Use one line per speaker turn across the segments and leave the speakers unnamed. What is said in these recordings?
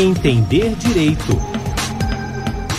Entender Direito.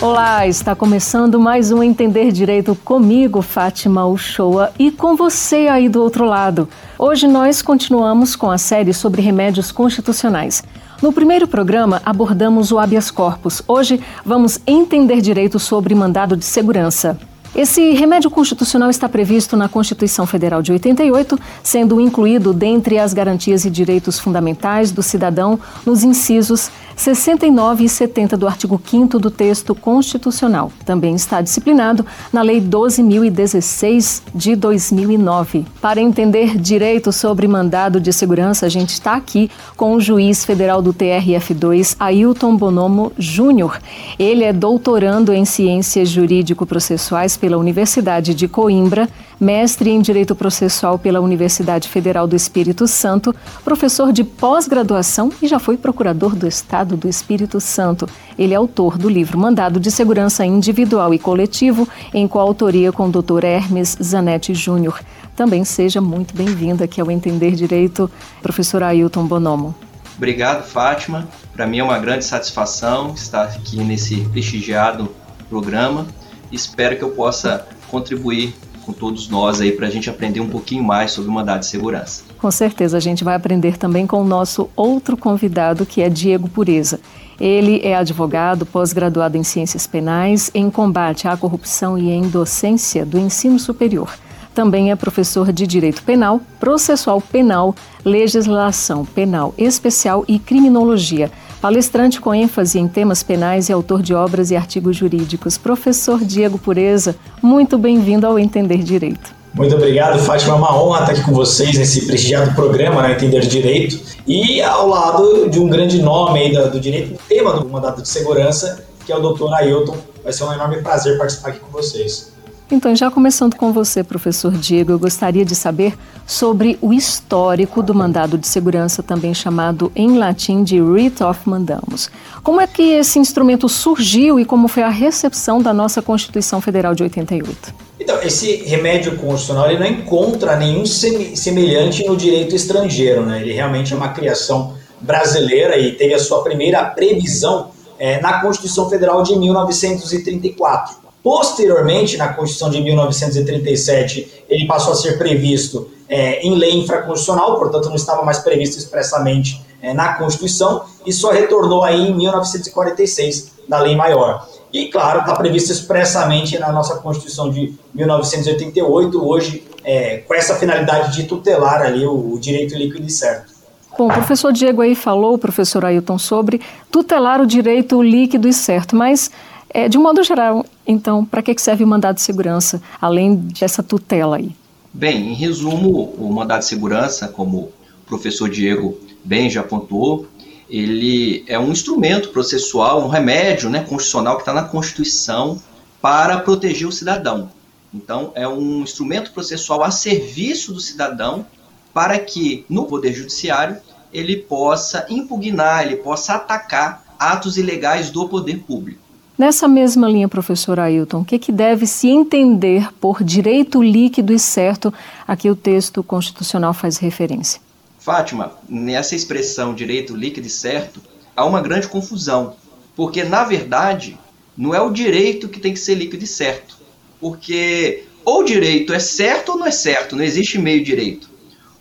Olá, está começando mais um Entender Direito comigo, Fátima Uchoa, e com você aí do outro lado. Hoje nós continuamos com a série sobre remédios constitucionais. No primeiro programa abordamos o habeas corpus. Hoje vamos entender direito sobre mandado de segurança. Esse remédio constitucional está previsto na Constituição Federal de 88, sendo incluído dentre as garantias e direitos fundamentais do cidadão nos incisos 69 e 70 do artigo 5 do texto constitucional. Também está disciplinado na Lei 12.016 de 2009. Para entender direito sobre mandado de segurança, a gente está aqui com o juiz federal do TRF2, Ailton Bonomo Júnior. Ele é doutorando em Ciências Jurídico-Processuais pela Universidade de Coimbra, mestre em Direito Processual pela Universidade Federal do Espírito Santo, professor de pós-graduação e já foi procurador do Estado do Espírito Santo. Ele é autor do livro Mandado de Segurança Individual e Coletivo, em coautoria com o Dr. Hermes Zanetti Júnior. Também seja muito bem-vindo aqui ao Entender Direito, professor Ailton Bonomo.
Obrigado, Fátima. Para mim é uma grande satisfação estar aqui nesse prestigiado programa espero que eu possa contribuir com todos nós aí para a gente aprender um pouquinho mais sobre o mandado de segurança.
Com certeza, a gente vai aprender também com o nosso outro convidado, que é Diego Pureza. Ele é advogado, pós-graduado em Ciências Penais, em combate à corrupção e em docência do ensino superior. Também é professor de Direito Penal, Processual Penal, Legislação Penal Especial e Criminologia Palestrante com ênfase em temas penais e autor de obras e artigos jurídicos, professor Diego Pureza, muito bem-vindo ao Entender Direito.
Muito obrigado, Fátima. É uma honra estar aqui com vocês nesse prestigiado programa, né, Entender Direito, e ao lado de um grande nome aí do, do direito, tema do mandato de segurança, que é o doutor Ailton. Vai ser um enorme prazer participar aqui com vocês.
Então, já começando com você, professor Diego, eu gostaria de saber sobre o histórico do mandado de segurança, também chamado em latim de Writ of Mandamus. Como é que esse instrumento surgiu e como foi a recepção da nossa Constituição Federal de 88?
Então, esse remédio constitucional ele não encontra nenhum semelhante no direito estrangeiro, né? Ele realmente é uma criação brasileira e teve a sua primeira previsão é, na Constituição Federal de 1934. Posteriormente, na Constituição de 1937, ele passou a ser previsto é, em lei infraconstitucional, portanto não estava mais previsto expressamente é, na Constituição, e só retornou aí em 1946, na lei maior. E, claro, está previsto expressamente na nossa Constituição de 1988, hoje, é, com essa finalidade de tutelar ali o, o direito líquido e certo.
Bom, o professor Diego aí falou, o professor Ailton, sobre tutelar o direito líquido e certo, mas é, de um modo geral, então, para que serve o mandado de segurança, além dessa tutela aí?
Bem, em resumo, o mandado de segurança, como o professor Diego bem já apontou, ele é um instrumento processual, um remédio né, constitucional que está na Constituição para proteger o cidadão. Então, é um instrumento processual a serviço do cidadão para que, no Poder Judiciário, ele possa impugnar, ele possa atacar atos ilegais do poder público.
Nessa mesma linha, professor Ailton, o que, que deve se entender por direito líquido e certo a que o texto constitucional faz referência?
Fátima, nessa expressão direito líquido e certo, há uma grande confusão, porque na verdade não é o direito que tem que ser líquido e certo, porque ou o direito é certo ou não é certo, não existe meio direito.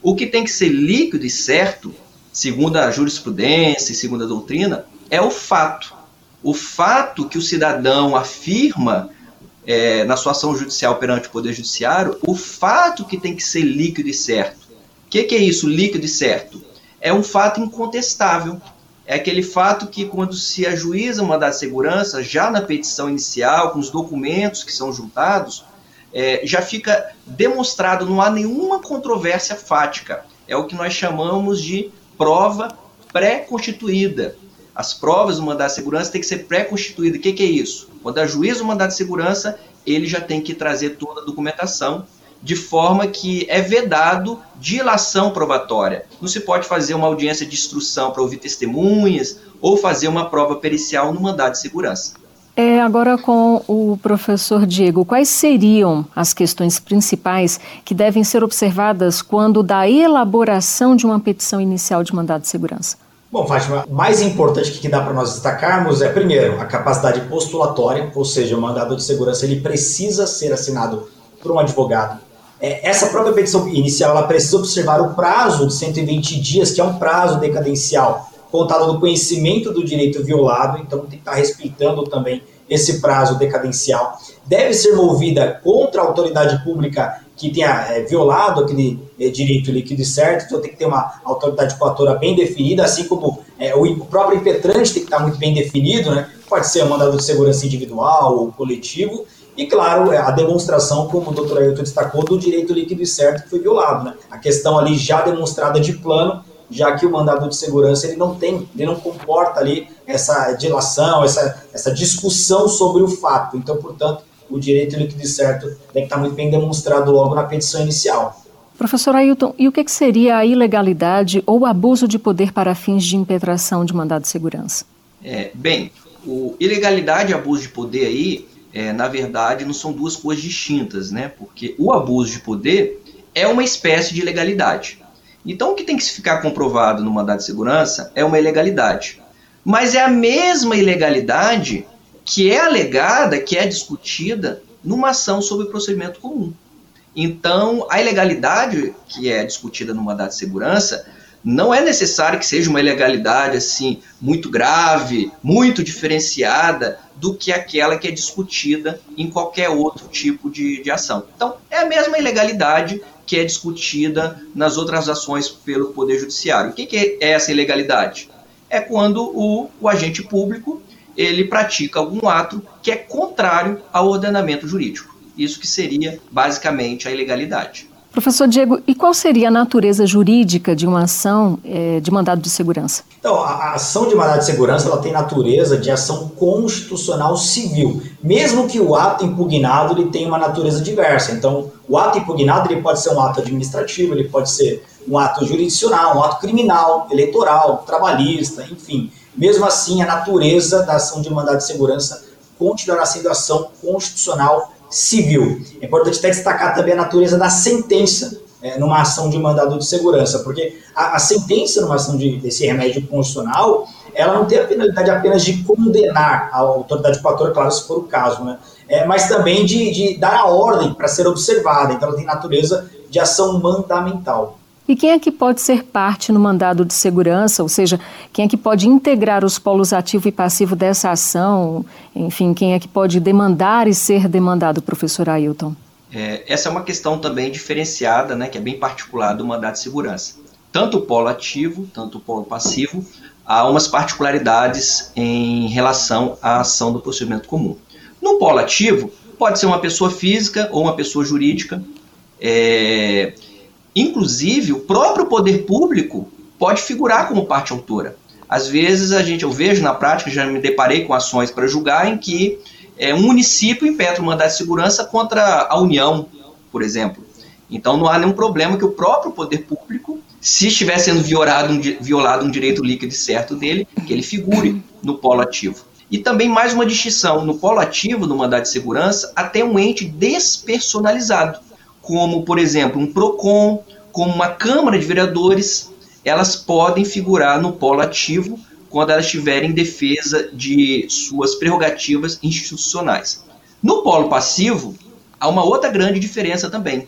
O que tem que ser líquido e certo, segundo a jurisprudência e segundo a doutrina, é o fato o fato que o cidadão afirma é, na sua ação judicial perante o Poder Judiciário, o fato que tem que ser líquido e certo. O que, que, é isso, líquido e certo? É um fato incontestável. É aquele fato que, quando se ajuiza uma da segurança, já na petição inicial, com os documentos que são juntados, é, já fica demonstrado, não há nenhuma controvérsia fática. É o que nós chamamos de prova pré-constituída as provas do mandado de segurança têm que ser pré-constituídas. O que, que, é isso? Quando a juíza o mandado de segurança, ele já tem que trazer toda a documentação, de forma que é vedado dilação probatória. Não se pode fazer uma audiência de instrução para ouvir testemunhas ou fazer uma prova pericial no mandado de segurança.
É, agora com o professor Diego, quais seriam as questões principais que devem ser observadas quando da elaboração de uma petição inicial de mandado de segurança?
Bom, Fátima, o mais importante que dá para nós destacarmos é, primeiro, a capacidade postulatória, ou seja, o mandado de segurança ele precisa ser assinado por um advogado. É, essa própria petição inicial ela precisa observar o prazo de 120 dias, que é um prazo decadencial, contado do conhecimento do direito violado, então tem que estar respeitando também esse prazo decadencial. Deve ser movida contra a autoridade pública que tenha é, violado aquele é, direito líquido e certo, então tem que ter uma autoridade coatora bem definida, assim como é, o, o, próprio impetrante tem que estar muito bem definido, né? pode ser um mandado de segurança individual ou coletivo, e claro, é, a demonstração, como o doutor Ailton destacou, do direito líquido e certo que foi violado. Né? A questão ali já demonstrada de plano, já que o mandado de segurança ele não tem, ele não comporta ali essa dilação, essa, essa discussão sobre o fato. Então, portanto, o direito líquido e certo tem que estar muito bem demonstrado logo na petição inicial.
Professor Ailton, e o que, seria a ilegalidade ou abuso de poder para fins de impetração de mandado de segurança?
É, bem, o ilegalidade e abuso de poder aí, é, na verdade, não são duas coisas distintas, né? Porque o abuso de poder é uma espécie de ilegalidade. Então, o que tem que ficar comprovado no mandado de segurança é uma ilegalidade. Mas é a mesma ilegalidade que é alegada, que é discutida numa ação sobre procedimento comum. Então, a ilegalidade que é discutida no mandato de segurança não é necessário que seja uma ilegalidade assim muito grave, muito diferenciada do que aquela que é discutida em qualquer outro tipo de, de ação. Então, é a mesma ilegalidade que é discutida nas outras ações pelo Poder Judiciário. O que, que é essa ilegalidade? É quando o, o agente público ele pratica algum ato que é contrário ao ordenamento jurídico. Isso que seria basicamente a ilegalidade.
Professor Diego, e qual seria a natureza jurídica de uma ação é, de mandado de segurança?
Então, a ação de mandado de segurança ela tem natureza de ação constitucional civil, mesmo que o ato impugnado ele tenha uma natureza diversa. Então, o ato impugnado ele pode ser um ato administrativo, ele pode ser um ato jurisdicional, um ato criminal, eleitoral, trabalhista, enfim. Mesmo assim, a natureza da ação de mandado de segurança continuará sendo ação constitucional civil. É importante até destacar também a natureza da sentença é, numa ação de mandado de segurança, porque a, a sentença numa ação de, desse remédio constitucional, ela não tem a finalidade apenas de condenar a autoridade coatora, claro, se for o caso, né? É, mas também de, de dar a ordem para ser observada. Então, ela tem natureza de ação mandamental.
E quem é que pode ser parte no mandado de segurança, ou seja, quem é que pode integrar os polos ativo e passivo dessa ação? Enfim, quem é que pode demandar e ser demandado, professor Ailton?
É, essa é uma questão também diferenciada, né, que é bem particular do mandado de segurança. Tanto o polo ativo, tanto o polo passivo, há umas particularidades em relação à ação do procedimento comum. No polo ativo, pode ser uma pessoa física ou uma pessoa jurídica. É, Inclusive, o próprio poder público pode figurar como parte autora. Às vezes, a gente, eu vejo na prática, já me deparei com ações para julgar em que é, um município impetra um mandado de segurança contra a União, por exemplo. Então, não há nenhum problema que o próprio poder público, se estiver sendo violado um, violado um direito líquido certo dele, que ele figure no polo ativo. E também mais uma distinção, no polo ativo do mandado de segurança, até um ente despersonalizado como, por exemplo, um PROCON, como uma Câmara de Vereadores, elas podem figurar no polo ativo quando elas tiverem defesa de suas prerrogativas institucionais. No polo passivo, há uma outra grande diferença também.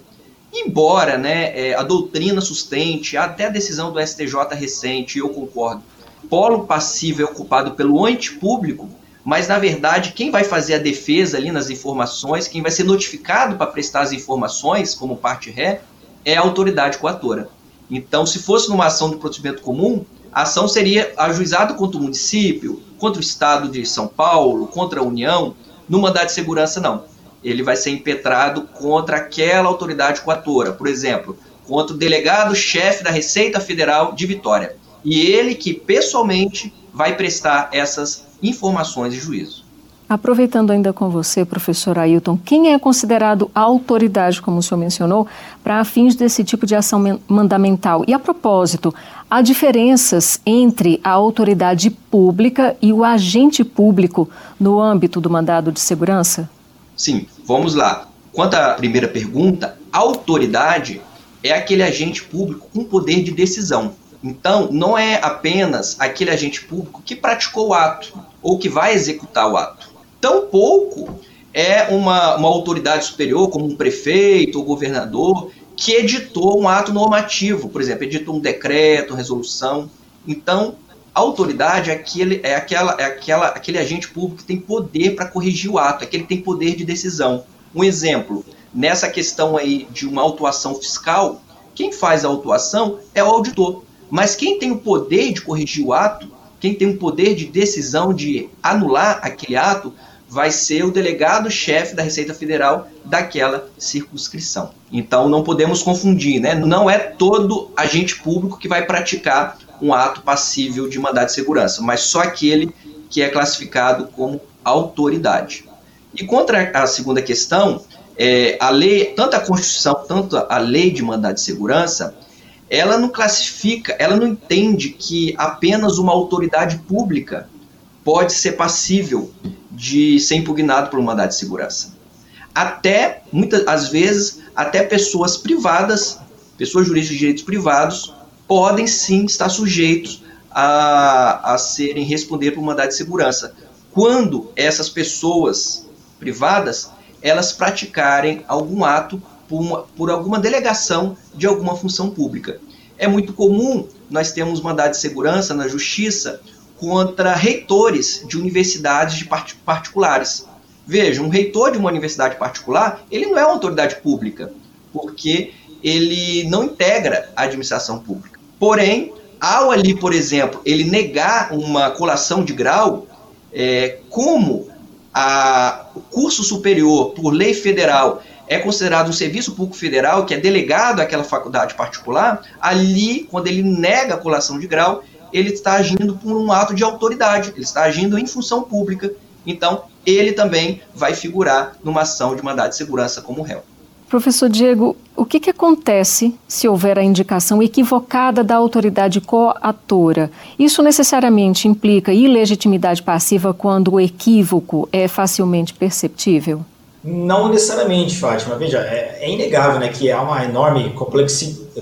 Embora né, é, a doutrina sustente, até a decisão do STJ recente, eu concordo, polo passivo é ocupado pelo ente público, mas na verdade quem vai fazer a defesa ali nas informações, quem vai ser notificado para prestar as informações como parte ré, é a autoridade coatora. Então, se fosse numa ação de procedimento comum, a ação seria ajuizada contra o município, contra o Estado de São Paulo, contra a União. No mandado de segurança, não. Ele vai ser impetrado contra aquela autoridade coatora. Por exemplo, contra o delegado-chefe da Receita Federal de Vitória. E ele que pessoalmente vai prestar essas informações de juízo.
Aproveitando ainda com você, professor Ailton, quem é considerado autoridade, como o senhor mencionou, para fins desse tipo de ação mandamental? E a propósito, há diferenças entre a autoridade pública e o agente público no âmbito do mandado de segurança?
Sim, vamos lá. Quanto à primeira pergunta, autoridade é aquele agente público com poder de decisão. Então, não é apenas aquele agente público que praticou o ato ou que vai executar o ato. Tampouco é uma, uma autoridade superior, como um prefeito ou governador, que editou um ato normativo, por exemplo, editou um decreto, resolução. Então, a autoridade é, aquele, é, aquela, é aquela, aquele agente público que tem poder para corrigir o ato, é aquele que tem poder de decisão. Um exemplo, nessa questão aí de uma autuação fiscal, quem faz a autuação é o auditor. Mas quem tem o poder de corrigir o ato, quem tem o poder de decisão de anular aquele ato, vai ser o delegado-chefe da Receita Federal daquela circunscrição. Então não podemos confundir, né? Não é todo agente público que vai praticar um ato passível de mandado de segurança, mas só aquele que é classificado como autoridade. E contra a segunda questão, é, a lei, tanto a Constituição, tanto a lei de mandado de segurança, ela não classifica, ela não entende que apenas uma autoridade pública pode ser passível de ser impugnado por um mandado de segurança. Até, muitas às vezes, até pessoas privadas, pessoas jurídicas de direitos privados, podem sim estar sujeitos a, a serem responder por mandado de segurança. Quando essas pessoas privadas, elas praticarem algum ato por, uma, por alguma delegação de alguma função pública. É muito comum nós termos mandado de segurança na justiça contra reitores de universidades de part particulares. Veja, um reitor de uma universidade particular, ele não é uma autoridade pública, porque ele não integra a administração pública. Porém, ao ali, por exemplo, ele negar uma colação de grau, é, como a, o curso superior, por lei federal, é considerado um serviço público federal que é delegado àquela faculdade particular, ali, quando ele nega a colação de grau, ele está agindo por um ato de autoridade, ele está agindo em função pública. Então, ele também vai figurar numa ação de mandado de segurança como réu.
Professor Diego, o que, que acontece se houver a indicação equivocada da autoridade coatora? Isso necessariamente implica ilegitimidade passiva quando o equívoco é facilmente perceptível?
Não necessariamente, Fátima. Veja, é, é inegável né, que há uma enorme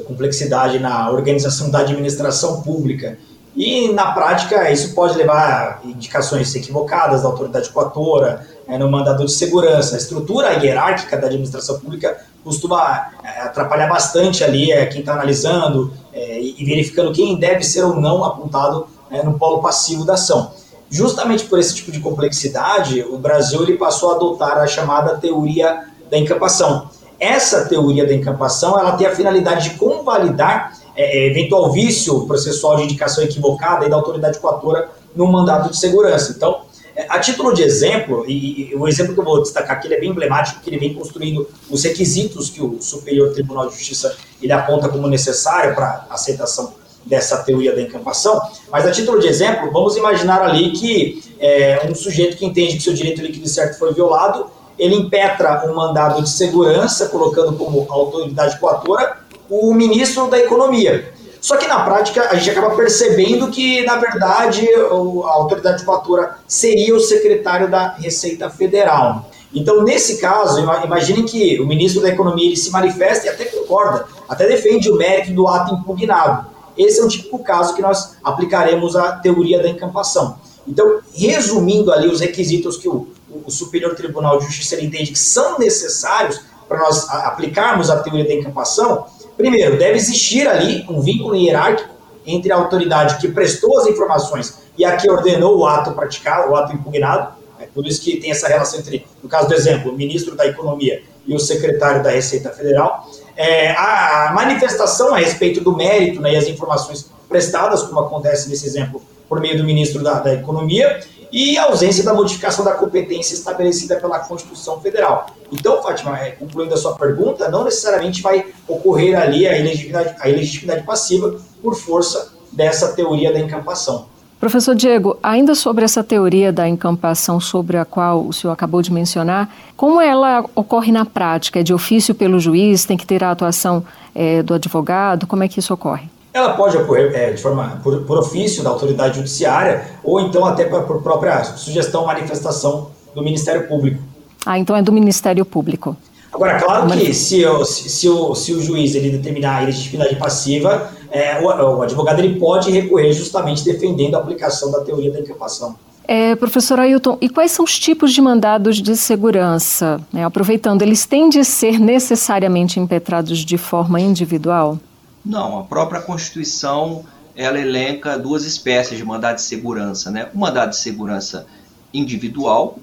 complexidade na organização da administração pública e, na prática, isso pode levar a indicações equivocadas da autoridade coatora, é, no mandador de segurança. A estrutura hierárquica da administração pública costuma é, atrapalhar bastante ali é, quem está analisando é, e verificando quem deve ser ou não apontado é, no polo passivo da ação. Justamente por esse tipo de complexidade, o Brasil ele passou a adotar a chamada teoria da encampação. Essa teoria da encampação ela tem a finalidade de convalidar é, é, eventual vício processual de indicação equivocada e da autoridade coatora no mandato de segurança. Então, é, a título de exemplo, e, o exemplo que eu vou destacar aqui é bem emblemático, que ele vem construindo os requisitos que o Superior Tribunal de Justiça ele aponta como necessário para aceitação dessa teoria da encampação, mas a título de exemplo, vamos imaginar ali que é, um sujeito que entende que seu direito líquido certo foi violado, ele impetra um mandado de segurança, colocando como autoridade coatora o ministro da Economia. Só que na prática a gente acaba percebendo que, na verdade, a autoridade coatora seria o secretário da Receita Federal. Então, nesse caso, imagine que o ministro da Economia ele se manifesta e até concorda, até defende o mérito do ato impugnado. Esse é um típico caso que nós aplicaremos a teoria da encampação. Então, resumindo ali os requisitos que o, o Superior Tribunal de Justiça entende que são necessários para nós aplicarmos a teoria da encampação, Primeiro, deve existir ali um vínculo hierárquico entre a autoridade que prestou as informações e a que ordenou o ato praticado, o ato impugnado. É por isso que tem essa relação entre, no caso do exemplo, o ministro da Economia e o secretário da Receita Federal. É, a manifestação a respeito do mérito né, e as informações prestadas, como acontece nesse exemplo, por meio do ministro da, da Economia, e a ausência da modificação da competência estabelecida pela Constituição Federal. Então, Fátima, é, concluindo a sua pergunta, não necessariamente vai ocorrer ali a ilegitimidade, a ilegitimidade passiva por força dessa teoria da encampação.
Professor Diego, ainda sobre essa teoria da encampação sobre a qual o senhor acabou de mencionar, como ela ocorre na prática? É de ofício pelo juiz? Tem que ter a atuação é, do advogado? Como é que isso ocorre?
Ela pode ocorrer é, de forma por, por, ofício da autoridade judiciária ou então até por, por própria sugestão, manifestação do Ministério Público.
Ah, então é do Ministério Público.
Agora, claro que se, se, se, o, se o juiz ele determinar a ilegitimidade passiva, é, o, o, advogado ele pode recorrer justamente defendendo a aplicação da teoria da inculpação.
É, professor Ailton, e quais são os tipos de mandados de segurança? É, aproveitando, eles têm de ser necessariamente impetrados de forma individual?
Não, a própria Constituição ela elenca duas espécies de mandado de segurança, né? O mandado de segurança individual,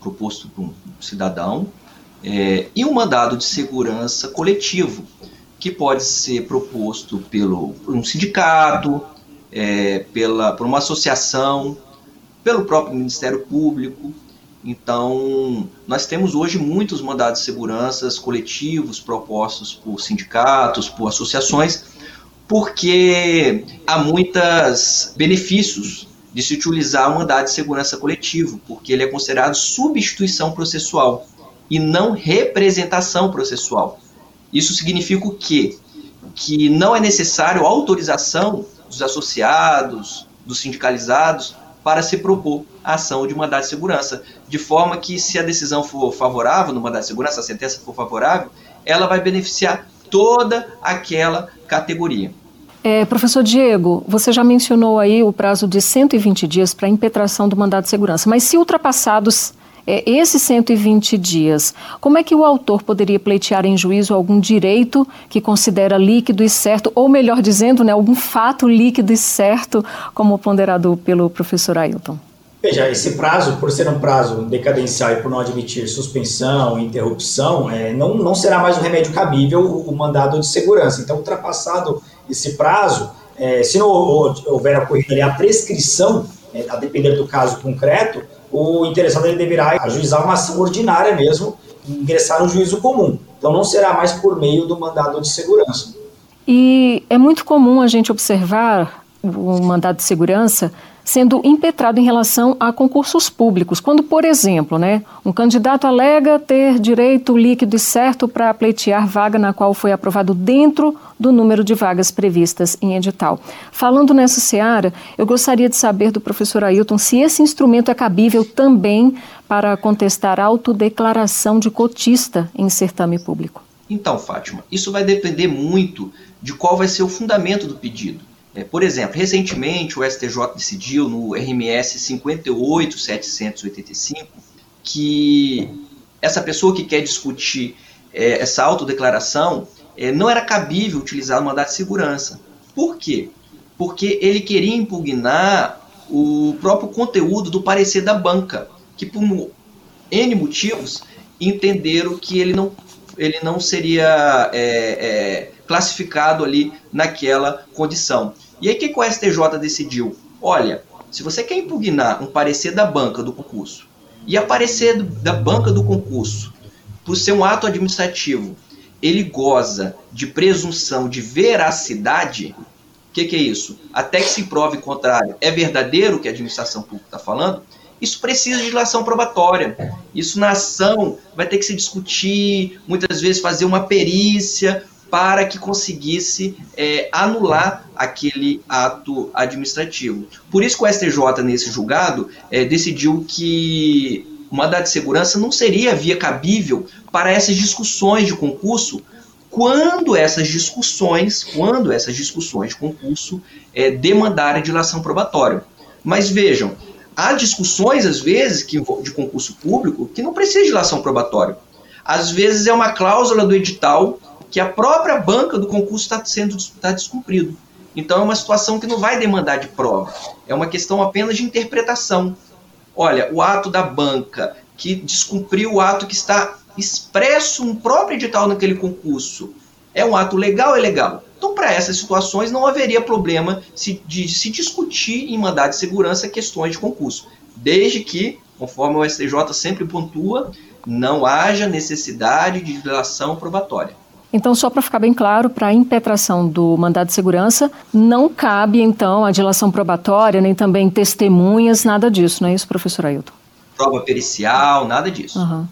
proposto por um cidadão, é, e um mandado de segurança coletivo, que pode ser proposto pelo, por um sindicato, é, pela, por uma associação, pelo próprio Ministério Público. Então, nós temos hoje muitos mandados de segurança coletivos propostos por sindicatos, por associações, porque há muitos benefícios de se utilizar o mandado de segurança coletivo, porque ele é considerado substituição processual e não representação processual. Isso significa o quê? Que não é necessário autorização dos associados, dos sindicalizados, para se propor a ação de mandado de segurança. De forma que, se a decisão for favorável no mandado de segurança, a sentença for favorável, ela vai beneficiar toda aquela categoria.
É, professor Diego, você já mencionou aí o prazo de 120 dias para impetração do mandado de segurança, mas se ultrapassados é, esses 120 dias, como é que o autor poderia pleitear em juízo algum direito que considera líquido e certo, ou melhor dizendo, né, algum fato líquido e certo, como ponderado pelo professor Ailton?
Veja, esse prazo, por ser um prazo decadencial e por não admitir suspensão, interrupção, é, não, não será mais um remédio cabível o, mandado de segurança. Então, ultrapassado esse prazo, é, se não houver ocorrido ali a prescrição, é, a depender do caso concreto, o interessado ele deverá ajuizar uma ação ordinária mesmo, ingressar no juízo comum. Então não será mais por meio do mandado de segurança.
E é muito comum a gente observar o mandado de segurança sendo impetrado em relação a concursos públicos. Quando, por exemplo, né, um candidato alega ter direito líquido e certo para pleitear vaga na qual foi aprovado dentro do número de vagas previstas em edital. Falando nessa seara, eu gostaria de saber do professor Ailton se esse instrumento é cabível também para contestar a autodeclaração de cotista em certame público.
Então, Fátima, isso vai depender muito de qual vai ser o fundamento do pedido. É, por exemplo, recentemente o STJ decidiu no RMS 58785 que essa pessoa que quer discutir é, essa autodeclaração é, não era cabível utilizar o mandato de segurança. Por quê? Porque ele queria impugnar o próprio conteúdo do parecer da banca, que por N motivos entenderam que ele não, ele não seria é, é, classificado ali naquela condição. E aí o que, o STJ decidiu? Olha, se você quer impugnar um parecer da banca do concurso e a parecer da banca do concurso, por ser um ato administrativo, ele goza de presunção de veracidade, o que, que, é isso? Até que se prove o contrário, é verdadeiro o que a administração pública está falando, isso precisa de dilação probatória. Isso na ação vai ter que se discutir, muitas vezes fazer uma perícia, para que conseguisse é, anular aquele ato administrativo. Por isso que o STJ, nesse julgado, é, decidiu que o mandado de segurança não seria via cabível para essas discussões de concurso, quando essas discussões, quando essas discussões de concurso é, demandarem dilação probatória. Mas vejam, há discussões, às vezes, que, de concurso público que não precisa de dilação probatória. Às vezes é uma cláusula do edital que a própria banca do concurso está sendo está descumprido. Então é uma situação que não vai demandar de prova, é uma questão apenas de interpretação. Olha, o ato da banca que descumpriu o ato que está expresso no próprio edital naquele concurso é um ato legal, é legal. Então, para essas situações, não haveria problema de se discutir em mandado de segurança questões de concurso, desde que, conforme o STJ sempre pontua, não haja necessidade de dilação probatória.
Então, só para ficar bem claro, para a impetração do mandado de segurança, não cabe, então, a dilação probatória, nem também testemunhas, nada disso, não é isso, professor Ailton?
Prova pericial, nada disso.
Uhum.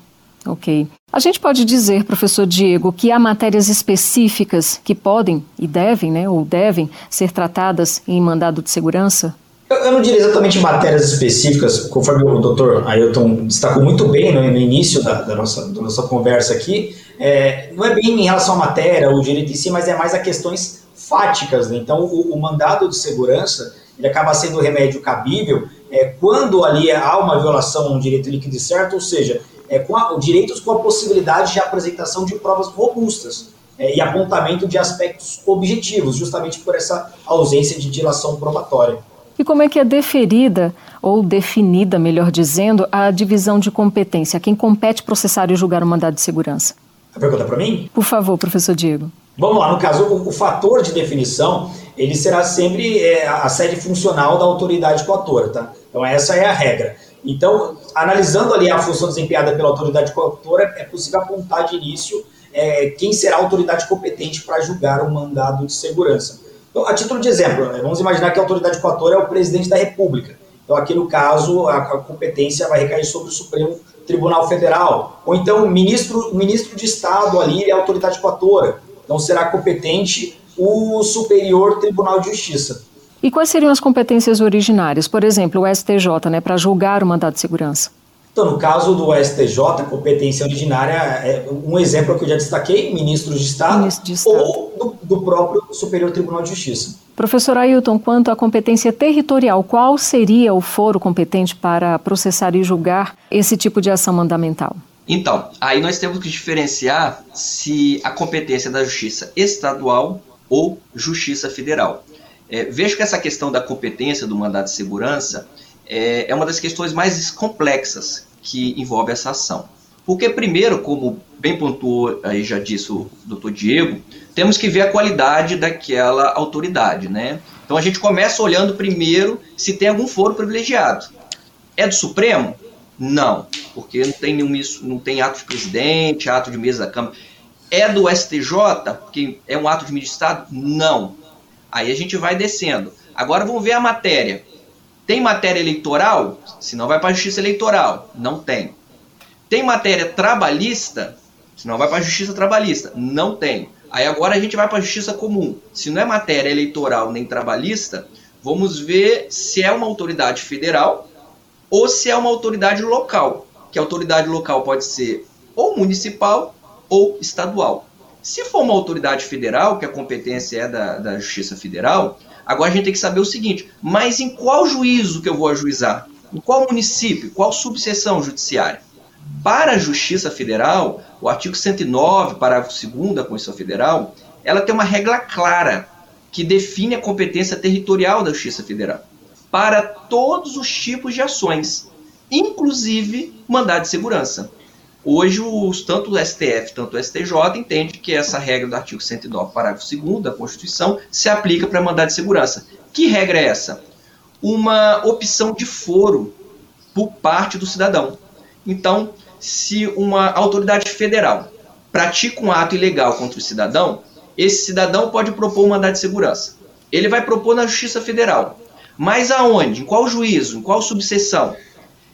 Ok. A gente pode dizer, professor Diego, que há matérias específicas que podem e devem, né, ou devem ser tratadas em mandado de segurança?
Eu, não diria exatamente matérias específicas, conforme o doutor Ailton destacou muito bem no, no início da, da, nossa, da nossa conversa aqui, é, não é bem em relação à matéria, o direito em si, mas é mais a questões fáticas. Né? Então, o, o, mandado de segurança ele acaba sendo remédio cabível é, quando ali há uma violação a um direito líquido e certo, ou seja, é, com a, direitos com a possibilidade de apresentação de provas robustas é, e apontamento de aspectos objetivos, justamente por essa ausência de dilação probatória.
E como é que é deferida, ou definida, melhor dizendo, a divisão de competência? Quem compete processar e julgar o mandado de segurança?
A pergunta é para mim?
Por favor, professor Diego.
Vamos lá, no caso, o, o fator de definição, ele será sempre é, a sede funcional da autoridade coatora, tá? Então essa é a regra. Então, analisando ali a função desempenhada pela autoridade coautora, é possível apontar de início é, quem será a autoridade competente para julgar o mandado de segurança. Então, a título de exemplo, né, vamos imaginar que a autoridade coautora é o presidente da República. Então, aqui no caso, a, competência vai recair sobre o Supremo Tribunal Federal. Ou então, o ministro, ministro de Estado ali é autoridade coautora. Então, será competente o Superior Tribunal de Justiça.
E quais seriam as competências originárias? Por exemplo, o STJ, né, para julgar o mandado de segurança?
Então, no caso do STJ, competência originária, é um exemplo que eu já destaquei, ministros de Estado, Ministro de Estado. ou do, do, próprio Superior Tribunal de Justiça.
Professor Ailton, quanto à competência territorial, qual seria o foro competente para processar e julgar esse tipo de ação mandamental?
Então, aí nós temos que diferenciar se a competência da justiça estadual ou justiça federal. É, vejo que essa questão da competência do mandado de segurança é, é uma das questões mais complexas que envolve essa ação. Porque, primeiro, como bem pontuou, aí já disse o doutor Diego, temos que ver a qualidade daquela autoridade, né? Então a gente começa olhando primeiro se tem algum foro privilegiado. É do Supremo? Não, porque não tem nenhum não tem ato de presidente, ato de mesa da Câmara. É do STJ, que é um ato de ministro de Estado? Não. Aí a gente vai descendo. Agora vamos ver a matéria. Tem matéria eleitoral? Senão vai para a justiça eleitoral. Não tem. Tem matéria trabalhista? Senão vai para a justiça trabalhista. Não tem. Aí agora a gente vai para a justiça comum. Se não é matéria eleitoral nem trabalhista, vamos ver se é uma autoridade federal ou se é uma autoridade local. Que a autoridade local pode ser ou municipal ou estadual. Se for uma autoridade federal, que a competência é da, da Justiça Federal, agora a gente tem que saber o seguinte: mas em qual juízo que eu vou ajuizar? Em qual município? Qual subseção judiciária? Para a Justiça Federal, o artigo 109, parágrafo 2 da Constituição Federal, ela tem uma regra clara que define a competência territorial da Justiça Federal para todos os tipos de ações, inclusive mandado de segurança. Hoje, os, tanto o STF tanto o STJ entende que essa regra do artigo 109, parágrafo 2 da Constituição, se aplica para mandar de segurança. Que regra é essa? Uma opção de foro por parte do cidadão. Então, se uma autoridade federal pratica um ato ilegal contra o cidadão, esse cidadão pode propor um mandado de segurança. Ele vai propor na Justiça Federal. Mas aonde? Em qual juízo? Em qual subseção?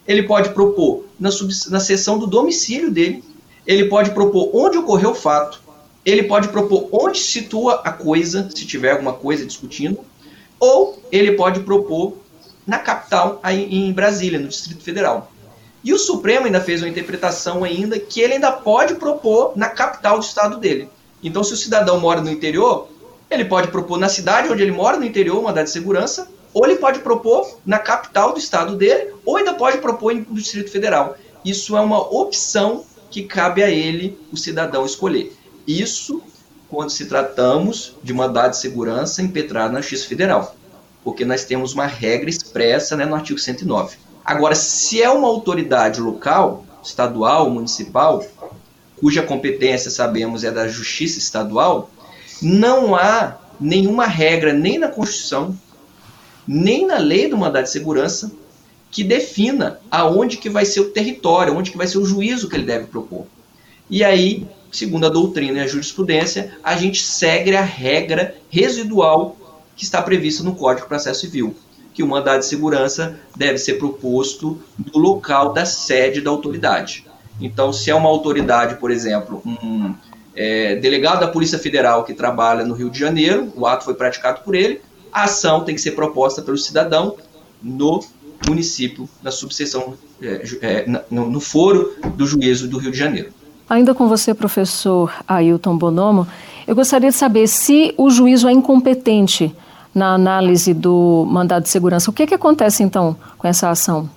Ele pode propor na, sub, na seção do domicílio dele, ele pode propor onde ocorreu o fato, ele pode propor onde situa a coisa, se tiver alguma coisa discutindo, ou ele pode propor na capital, em Brasília, no Distrito Federal. E o Supremo ainda fez uma interpretação ainda que ele ainda pode propor na capital do estado dele. Então, se o cidadão mora no interior, ele pode propor na cidade onde ele mora, no interior, uma mandado de segurança, ou ele pode propor na capital do estado dele, ou ainda pode propor no Distrito Federal. Isso é uma opção que cabe a ele, o cidadão, escolher. Isso quando se tratamos de mandado de segurança impetrado na Justiça Federal, porque nós temos uma regra expressa né, no artigo 109. Agora, se é uma autoridade local, estadual, municipal, cuja competência sabemos é da Justiça Estadual, não há nenhuma regra nem na Constituição, nem na lei do mandado de segurança que defina aonde que vai ser o território, onde que vai ser o juízo que ele deve propor. E aí, segundo a doutrina e a jurisprudência, a gente segue a regra residual que está prevista no Código de Processo Civil, que o mandado de segurança deve ser proposto no local da sede da autoridade. Então, se é uma autoridade, por exemplo, um é, delegado da Polícia Federal que trabalha no Rio de Janeiro, o ato foi praticado por ele, a ação tem que ser proposta pelo cidadão no município, na subseção, é, é, no, no foro do juízo do Rio de Janeiro.
Ainda com você, professor Ailton Bonomo, Eu gostaria de saber se o juízo é incompetente na análise do mandado de segurança. O que, que acontece então com essa ação?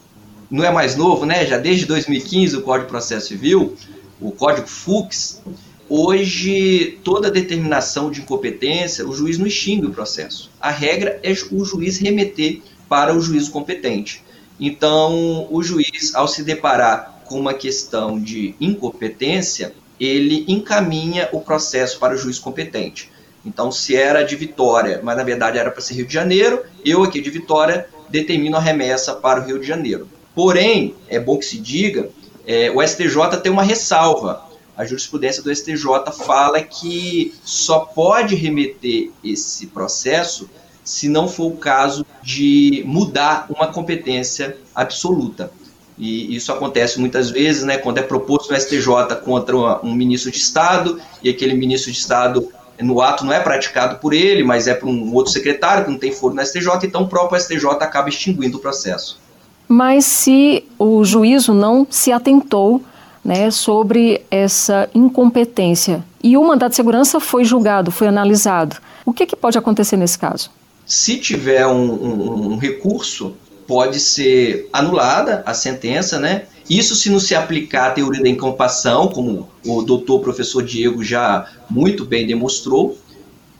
Não é mais novo, né? Já desde 2015 o Código de Processo Civil, o Código FUX, hoje toda determinação de incompetência, o juiz não extingue o processo. A regra é o juiz remeter para o juízo competente. Então, o juiz, ao se deparar com uma questão de incompetência, ele encaminha o processo para o juiz competente. Então, se era de Vitória, mas na verdade era para ser Rio de Janeiro, eu aqui de Vitória determino a remessa para o Rio de Janeiro. Porém, é bom que se diga, é, o STJ tem uma ressalva. A jurisprudência do STJ fala que só pode remeter esse processo se não for o caso de mudar uma competência absoluta. E isso acontece muitas vezes, né, quando é proposto no STJ contra um ministro de Estado, e aquele ministro de Estado, no ato, não é praticado por ele, mas é por um outro secretário que não tem foro no STJ, então o próprio STJ acaba extinguindo o processo.
Mas se o juízo não se atentou né, sobre essa incompetência e o mandato de segurança foi julgado, foi analisado, o que, que pode acontecer nesse caso?
Se tiver um, um, um recurso pode ser anulada a sentença, né? Isso se não se aplicar a teoria da incompação, como o doutor professor Diego já muito bem demonstrou,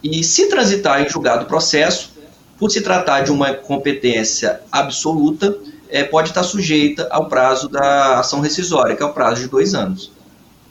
e se transitar em julgado o processo, por se tratar de uma competência absoluta, é, pode estar sujeita ao prazo da ação rescisória, que é o prazo de dois anos.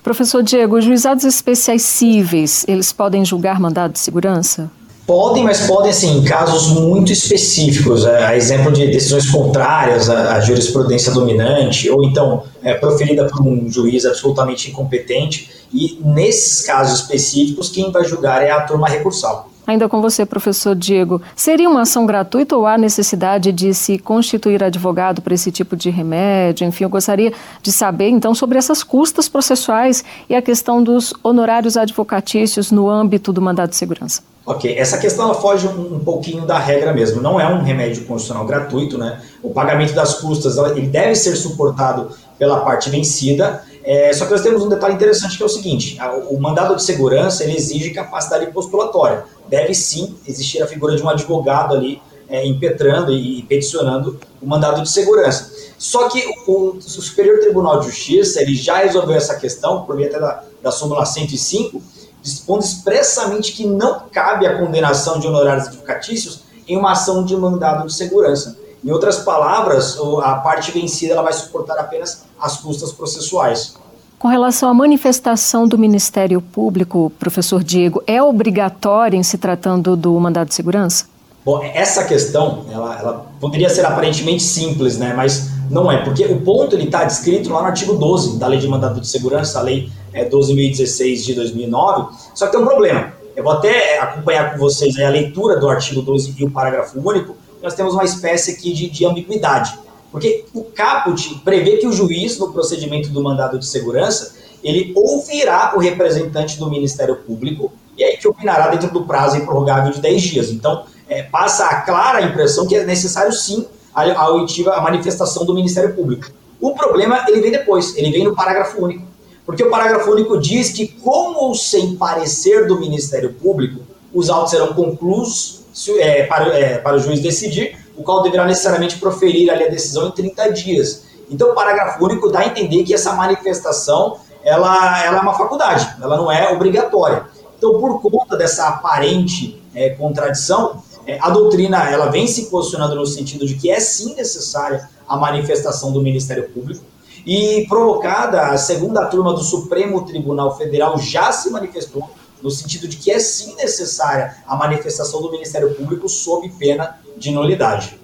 Professor Diego, os juizados especiais cíveis, eles podem julgar mandado de segurança?
Podem, mas podem, assim, em casos muito específicos, é, a exemplo de decisões contrárias à, à jurisprudência dominante, ou então é, proferida por um juiz absolutamente incompetente, e nesses casos específicos, quem vai julgar é a turma recursal.
Ainda com você, professor Diego, seria uma ação gratuita ou há necessidade de se constituir advogado para esse tipo de remédio? Enfim, eu gostaria de saber então sobre essas custas processuais e a questão dos honorários advocatícios no âmbito do mandado de segurança.
Ok, essa questão ela foge um, um, pouquinho da regra mesmo. Não é um remédio constitucional gratuito, né? O pagamento das custas ele deve ser suportado pela parte vencida. É, só que nós temos um detalhe interessante que é o seguinte: o mandado de segurança ele exige capacidade postulatória deve sim existir a figura de um advogado ali é, impetrando e peticionando o mandado de segurança. Só que o, o, Superior Tribunal de Justiça ele já resolveu essa questão, por via até da, da súmula 105, dispondo expressamente que não cabe a condenação de honorários advocatícios em uma ação de mandado de segurança. Em outras palavras, a parte vencida ela vai suportar apenas as custas processuais.
Com relação à manifestação do Ministério Público, professor Diego, é obrigatória em se tratando do mandado de segurança?
Bom, essa questão, ela, ela poderia ser aparentemente simples, né? Mas não é, porque o ponto ele está descrito lá no artigo 12 da Lei de Mandado de Segurança, a Lei é, 12.016 de 2009. Só que tem um problema. Eu vou até acompanhar com vocês a leitura do artigo 12 e o parágrafo único. Nós temos uma espécie aqui de, de ambiguidade. Porque o caput prevê que o juiz, no procedimento do mandado de segurança, ele ouvirá o representante do Ministério Público e aí que opinará dentro do prazo improrrogável de 10 dias. Então, é, passa a clara impressão que é necessário sim a, a a manifestação do Ministério Público. O problema, ele vem depois, ele vem no parágrafo único. Porque o parágrafo único diz que, com ou sem parecer do Ministério Público, os autos serão conclusos é, para, é, para o juiz decidir, o qual deverá necessariamente proferir ali a decisão em 30 dias. Então, o parágrafo único dá a entender que essa manifestação ela, ela é uma faculdade, ela não é obrigatória. Então, por conta dessa aparente é, contradição, é, a doutrina ela vem se posicionando no sentido de que é sim necessária a manifestação do Ministério Público e provocada, a segunda turma do Supremo Tribunal Federal já se manifestou no sentido de que é sim necessária a manifestação do Ministério Público sob pena de nulidade.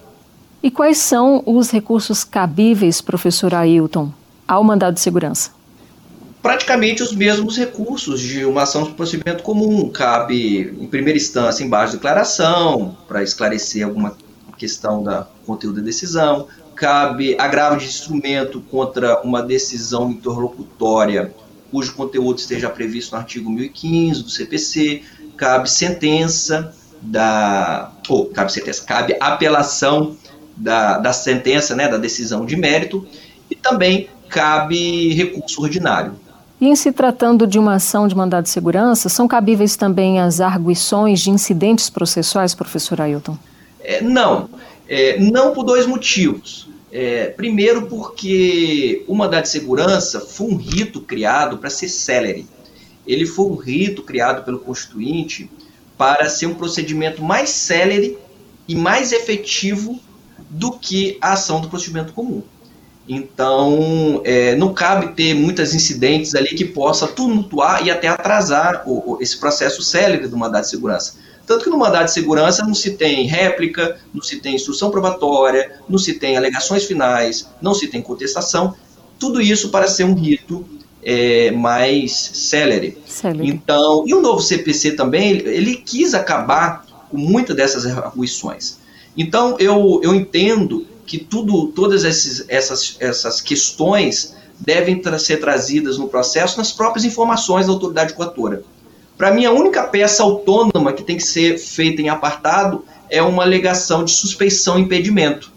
E quais são os recursos cabíveis, professor Ailton, ao mandado de segurança?
Praticamente os mesmos recursos de uma ação de procedimento comum. Cabe, em primeira instância, embaixo de declaração, para esclarecer alguma questão da conteúdo da decisão. Cabe agravo de instrumento contra uma decisão interlocutória cujo conteúdo esteja previsto no artigo 1015 do CPC, cabe sentença da. ou cabe sentença, cabe apelação da, da sentença, né, da decisão de mérito, e também cabe recurso ordinário.
E em se tratando de uma ação de mandado de segurança, são cabíveis também as arguições de incidentes processuais, professor Ailton?
É, não. É, não por dois motivos. É, primeiro, porque o mandado de segurança foi um rito criado para ser célere. Ele foi um rito criado pelo Constituinte para ser um procedimento mais célere e mais efetivo do que a ação do procedimento comum. Então, é, não cabe ter muitos incidentes ali que possa tumultuar e até atrasar o, o, esse processo célere do mandado de segurança. Tanto que no mandado de segurança não se tem réplica, não se tem instrução probatória, não se tem alegações finais, não se tem contestação. Tudo isso para ser um rito é, mais célere. célere. Então, e o novo CPC também, ele, ele quis acabar com muitas dessas arguições. Então, eu, eu entendo que tudo, todas esses, essas, essas questões devem tra ser trazidas no processo nas próprias informações da autoridade coatora. Para mim, a única peça autônoma que tem que ser feita em apartado é uma alegação de suspeição e impedimento,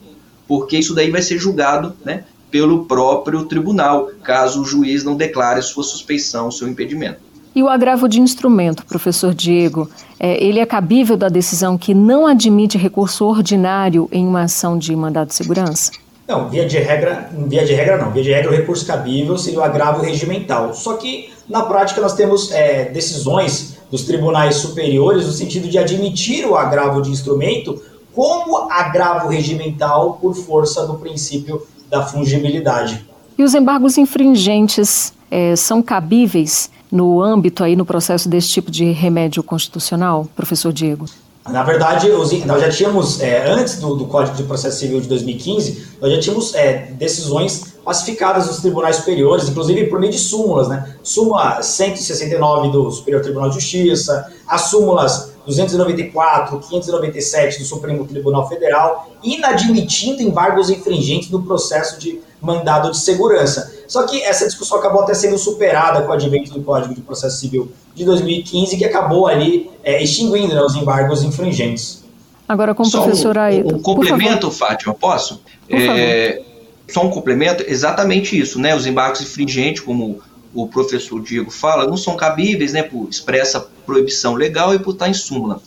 porque isso daí vai ser julgado né, pelo próprio tribunal, caso o juiz não declare sua suspeição, seu impedimento.
E o agravo de instrumento, professor Diego, é, ele é cabível da decisão que não admite recurso ordinário em uma ação de mandado de segurança?
Não, via de regra, via de regra não. Via de regra, o recurso cabível seria o agravo regimental. Só que, na prática, nós temos é, decisões dos tribunais superiores no sentido de admitir o agravo de instrumento como agravo regimental por força do princípio da fungibilidade.
E os embargos infringentes é, são cabíveis no âmbito aí no processo desse tipo de remédio constitucional, professor Diego?
Na verdade, nós já tínhamos, é, antes do, do, Código de Processo Civil de 2015, nós já tínhamos é, decisões pacificadas nos tribunais superiores, inclusive por meio de súmulas, né? Súmula 169 do Superior Tribunal de Justiça, as súmulas 294, 597 do Supremo Tribunal Federal, inadmitindo embargos infringentes no processo de mandado de segurança. Só que essa discussão acabou até sendo superada com o advento do Código de Processo Civil de 2015, que acabou ali é, extinguindo né, os embargos infringentes.
Agora, com o
só
professor
um, Um complemento, Fátima, posso? É, só um complemento, exatamente isso, né? Os embargos infringentes, como o professor Diego fala, não são cabíveis, né, por expressa proibição legal e por estar em súmula.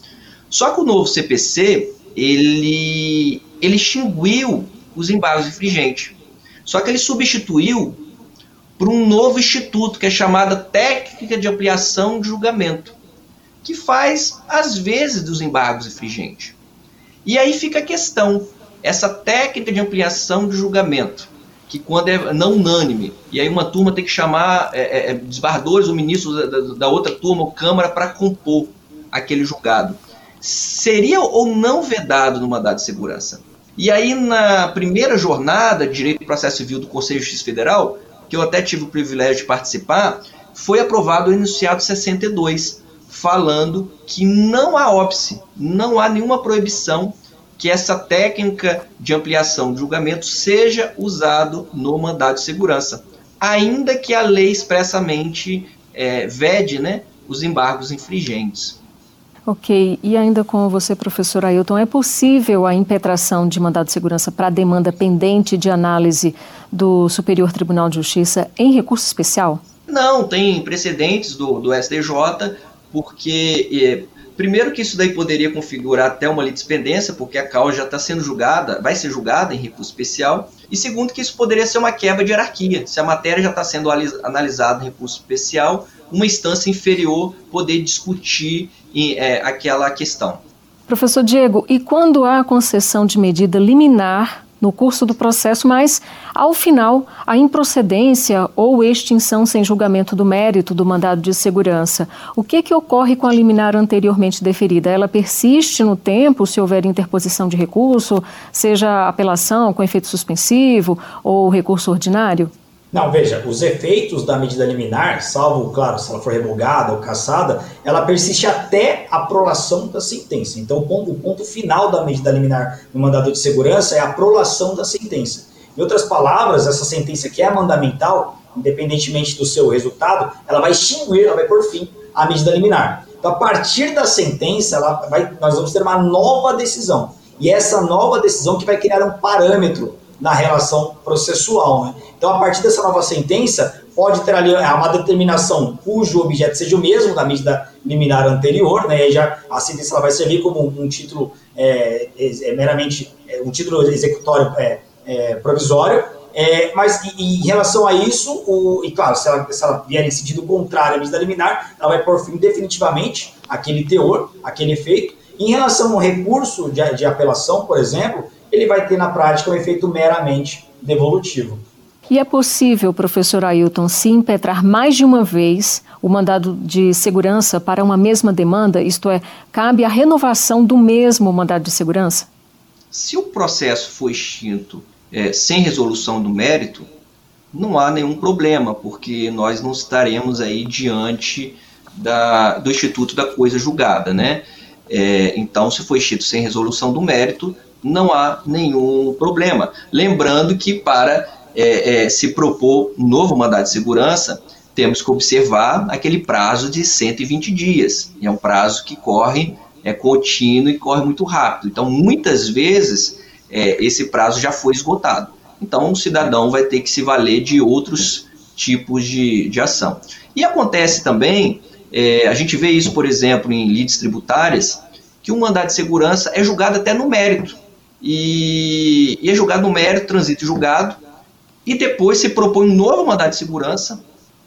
Só que o novo CPC, ele, ele extinguiu os embargos infringentes. Só que ele substituiu por um novo instituto que é chamada Técnica de Ampliação de Julgamento, que faz às vezes dos embargos infringentes. E aí fica a questão, essa técnica de ampliação de julgamento, que quando é não unânime, e aí uma turma tem que chamar é, é, é desbardadores ou ministros da, da, da outra turma ou Câmara para compor aquele julgado, seria ou não vedado no mandado de segurança? E aí, na primeira jornada de Direito e Processo Civil do Conselho de Justiça Federal, que eu até tive o privilégio de participar, foi aprovado o enunciado 62, falando que não há óbice, não há nenhuma proibição que essa técnica de ampliação de julgamento seja usado no mandado de segurança, ainda que a lei expressamente é, vede né, os embargos infringentes.
Ok, e ainda com você, professor Ailton, é possível a impetração de mandado de segurança para demanda pendente de análise do Superior Tribunal de Justiça em recurso especial?
Não, tem precedentes do, do STJ, porque é, primeiro que isso daí poderia configurar até uma litispendência, porque a causa já está sendo julgada, vai ser julgada em recurso especial, e segundo que isso poderia ser uma quebra de hierarquia, se a matéria já está sendo analisada em recurso especial, uma instância inferior poder discutir é, aquela questão.
Professor Diego, e quando há concessão de medida liminar no curso do processo, mas, ao final, a improcedência ou extinção sem julgamento do mérito do mandado de segurança, o que, que ocorre com a liminar anteriormente deferida? Ela persiste no tempo se houver interposição de recurso, seja apelação com efeito suspensivo ou recurso ordinário?
Não, veja, os efeitos da medida liminar, salvo, claro, se ela for revogada ou cassada, ela persiste até a prolação da sentença. Então, o ponto, o ponto final da medida liminar no mandado de segurança é a prolação da sentença. Em outras palavras, essa sentença que é mandamental, independentemente do seu resultado, ela vai extinguir, ela vai por fim a medida liminar. Então, a partir da sentença, ela vai, nós vamos ter uma nova decisão. E essa nova decisão que vai criar um parâmetro na relação processual. Né? Então, a partir dessa nova sentença, pode ter ali é, uma determinação cujo objeto seja o mesmo da medida liminar anterior, né? E já a sentença vai servir como um, título é, é, meramente é, um título executório é, é, provisório. mas em, em relação a isso, o, e claro, se ela, se ela vier em sentido contrário à medida liminar, ela vai pôr fim definitivamente aquele teor, aquele efeito. Em relação ao recurso de, de apelação, por exemplo, ele vai ter na prática um efeito meramente devolutivo.
E é possível, professor Ailton, se impetrar mais de uma vez o mandado de segurança para uma mesma demanda, isto é, cabe a renovação do mesmo mandado de segurança?
Se o processo for extinto é, sem resolução do mérito, não há nenhum problema, porque nós não estaremos aí diante da, do Instituto da Coisa Julgada, né? É, então, se for extinto sem resolução do mérito, não há nenhum problema. Lembrando que para é, é, se propor um novo mandado de segurança, temos que observar aquele prazo de 120 dias. É um prazo que corre, é contínuo e corre muito rápido. Então, muitas vezes, é, esse prazo já foi esgotado. Então, o cidadão vai ter que se valer de outros tipos de, de ação. E acontece também, é, a gente vê isso, por exemplo, em lides tributárias, que o mandado de segurança é julgado até no mérito. E, e é julgado no mérito, transito julgado, e depois se propõe um novo mandado de segurança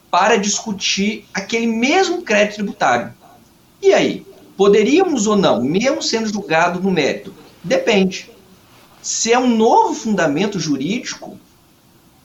para discutir aquele mesmo crédito tributário. E aí, poderíamos ou não, mesmo sendo julgado no mérito? Depende. Se é um novo fundamento jurídico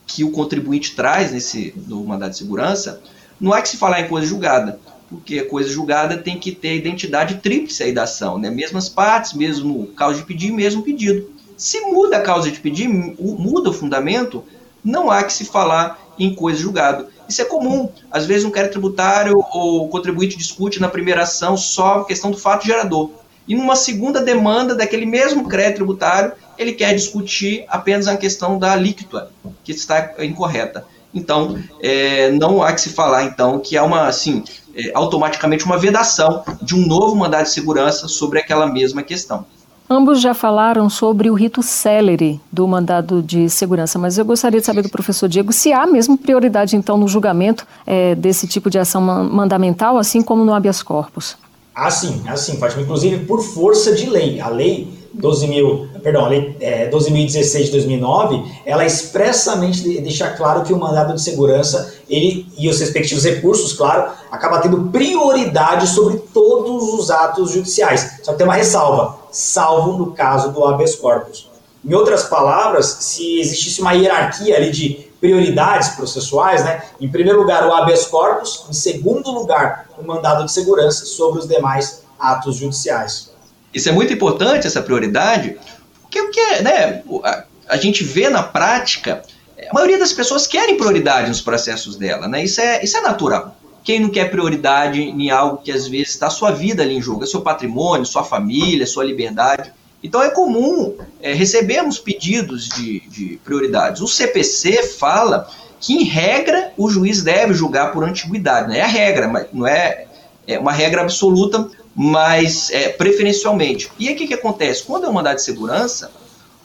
que o contribuinte traz nesse novo mandado de segurança, não há que se falar em coisa julgada, porque a coisa julgada tem que ter a identidade tríplice aí da ação, né? mesmas partes, mesmo causa de pedir, mesmo pedido. Se muda a causa de pedir, muda o fundamento, não há que se falar em coisa julgada. Isso é comum. Às vezes um crédito tributário ou contribuinte discute na primeira ação só a questão do fato gerador. E numa segunda demanda daquele mesmo crédito tributário, ele quer discutir apenas a questão da alíquota, que está incorreta. Então, é, não há que se falar, então, que há uma, assim, é, automaticamente uma vedação de um novo mandado de segurança sobre aquela mesma questão.
Ambos já falaram sobre o rito célere do mandado de segurança, mas eu gostaria de saber do professor Diego se há mesmo prioridade, então, no julgamento é, desse tipo de ação mandamental, assim como no habeas corpus.
Ah, sim, assim, Fátima, inclusive por força de lei. A lei 12 mil, perdão, a lei é, 12.016 de 2009, ela expressamente deixa claro que o mandado de segurança, ele e os respectivos recursos, claro, acaba tendo prioridade sobre todos os atos judiciais. Só que tem uma ressalva, salvo no caso do habeas corpus. Em outras palavras, se existisse uma hierarquia ali de prioridades processuais, né? Em primeiro lugar, o habeas corpus, em segundo lugar, o mandado de segurança sobre os demais atos judiciais.
Isso é muito importante, essa prioridade, porque o que é, né, a, a gente vê na prática, a maioria das pessoas querem prioridade nos processos dela, né? Isso é, isso é natural. Quem não quer prioridade em algo que às vezes está sua vida ali em jogo, é seu patrimônio, sua família, sua liberdade. Então é comum é, recebermos pedidos de, de prioridades. O CPC fala que, em regra, o juiz deve julgar por antiguidade. Né? É a regra, mas não é, é uma regra absoluta, mas é, preferencialmente. E aí o que, que acontece? Quando é um mandado de segurança,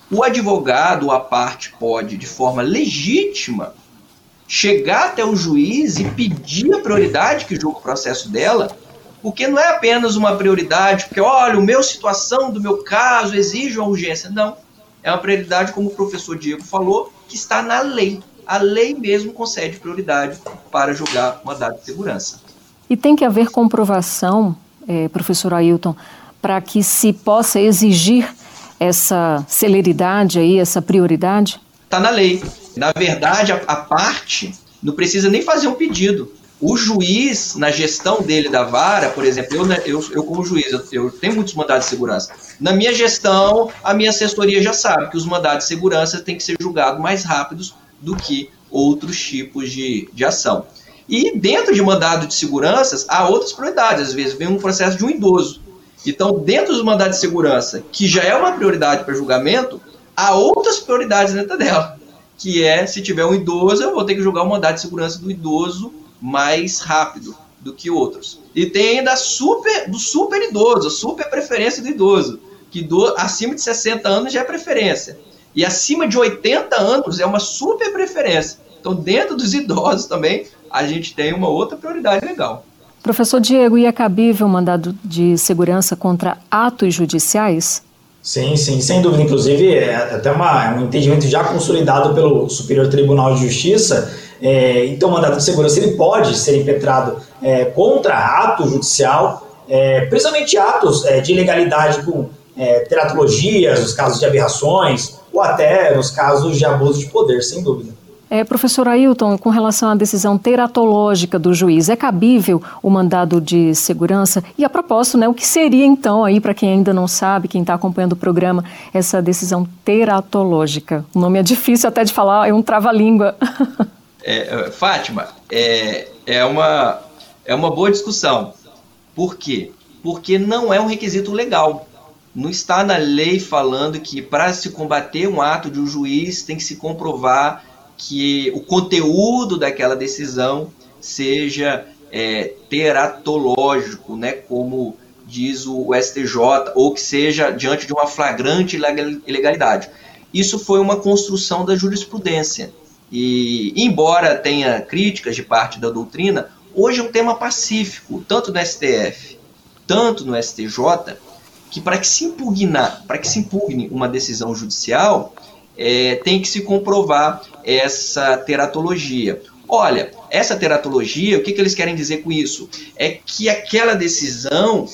o advogado, a parte, pode, de forma legítima, chegar até o juiz e pedir a prioridade que julga o processo dela, porque não é apenas uma prioridade, porque olha, o meu situação do meu caso exige uma urgência. Não. É uma prioridade, como o professor Diego falou, que está na lei. A lei mesmo concede prioridade para julgar mandado de segurança.
E tem que haver comprovação é, professor Ailton, para que se possa exigir essa celeridade aí, essa prioridade?
Está na lei. Na verdade, a, a, parte não precisa nem fazer um pedido. O juiz, na gestão dele da vara, por exemplo, eu, né, eu, eu como juiz, eu, eu tenho muitos mandados de segurança. Na minha gestão, a minha assessoria já sabe que os mandados de segurança têm que ser julgados mais rápidos do que outros tipos de, de ação. E dentro de mandado de segurança, há outras prioridades. Às vezes vem um processo de um idoso. Então, dentro do mandado de segurança, que já é uma prioridade para julgamento, há outras prioridades dentro dela. Que é, se tiver um idoso, eu vou ter que julgar o mandado de segurança do idoso mais rápido do que outros. E tem ainda super, do super idoso, super preferência do idoso, que do, acima de 60 anos já é preferência. E acima de 80 anos é uma super preferência. Então, dentro dos idosos também, a gente tem uma outra prioridade legal.
Professor Diego, e é cabível mandado de segurança contra atos judiciais?
Sim, sim, sem dúvida. Inclusive, é até uma, é um entendimento já consolidado pelo Superior Tribunal de Justiça. É, então, o mandado de segurança ele pode ser impetrado é, contra ato judicial, é, principalmente atos é, de ilegalidade com é, teratologias, os casos de aberrações, ou até nos casos de abuso de poder, sem dúvida.
É, professor Ailton, com relação à decisão teratológica do juiz, é cabível o mandado de segurança? E a propósito, né, o que seria então aí, para quem ainda não sabe, quem está acompanhando o programa, essa decisão teratológica? O nome é difícil até de falar, é um trava-língua.
É, é, Fátima, é, é, uma, é uma boa discussão. Por quê? Porque não é um requisito legal. Não está na lei falando que para se combater um ato de um juiz tem que se comprovar que o conteúdo daquela decisão seja é, teratológico, né, como diz o STJ, ou que seja diante de uma flagrante ilegalidade. Isso foi uma construção da jurisprudência. E, embora tenha críticas de parte da doutrina, hoje é um tema pacífico, tanto no STF, tanto no STJ, que para que se impugnar, para que se impugne uma decisão judicial, é, tem que se comprovar essa teratologia. Olha, essa teratologia, o que, que eles querem dizer com isso? É que aquela decisão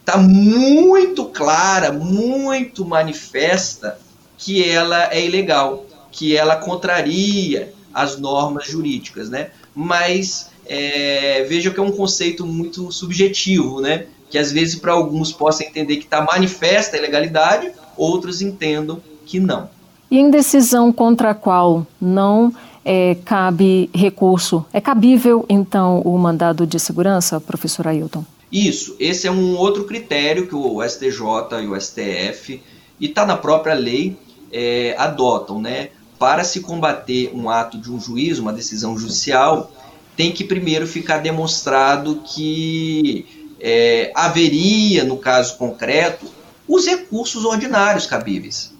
está muito clara, muito manifesta que ela é ilegal, que ela contraria as normas jurídicas, né? Mas é, veja que é um conceito muito subjetivo, né? Que às vezes para alguns possa entender que está manifesta a ilegalidade, outros entendam que não.
E em decisão contra a qual não é, cabe recurso, é cabível então o mandado de segurança, professor Ailton?
Isso, esse é um outro critério que o STJ e o STF, e está na própria lei, é, adotam, né? Para se combater um ato de um juiz, uma decisão judicial, tem que primeiro ficar demonstrado que é, haveria, no caso concreto, os recursos ordinários cabíveis.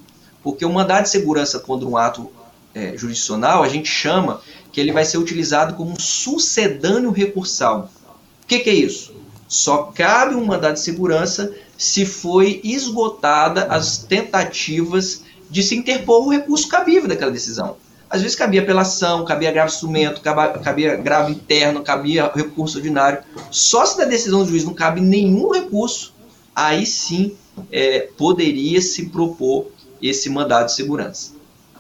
Porque o mandado de segurança contra um ato é, jurisdicional, a gente chama que ele vai ser utilizado como um sucedâneo recursal. O que, que é isso? Só cabe um mandado de segurança se foi esgotada as tentativas de se interpor o recurso cabível daquela decisão. Às vezes cabia apelação, cabia grave instrumento, cabia grave interno, cabia recurso ordinário. Só se da decisão do juiz não cabe nenhum recurso, aí sim é, poderia se propor esse mandado de segurança.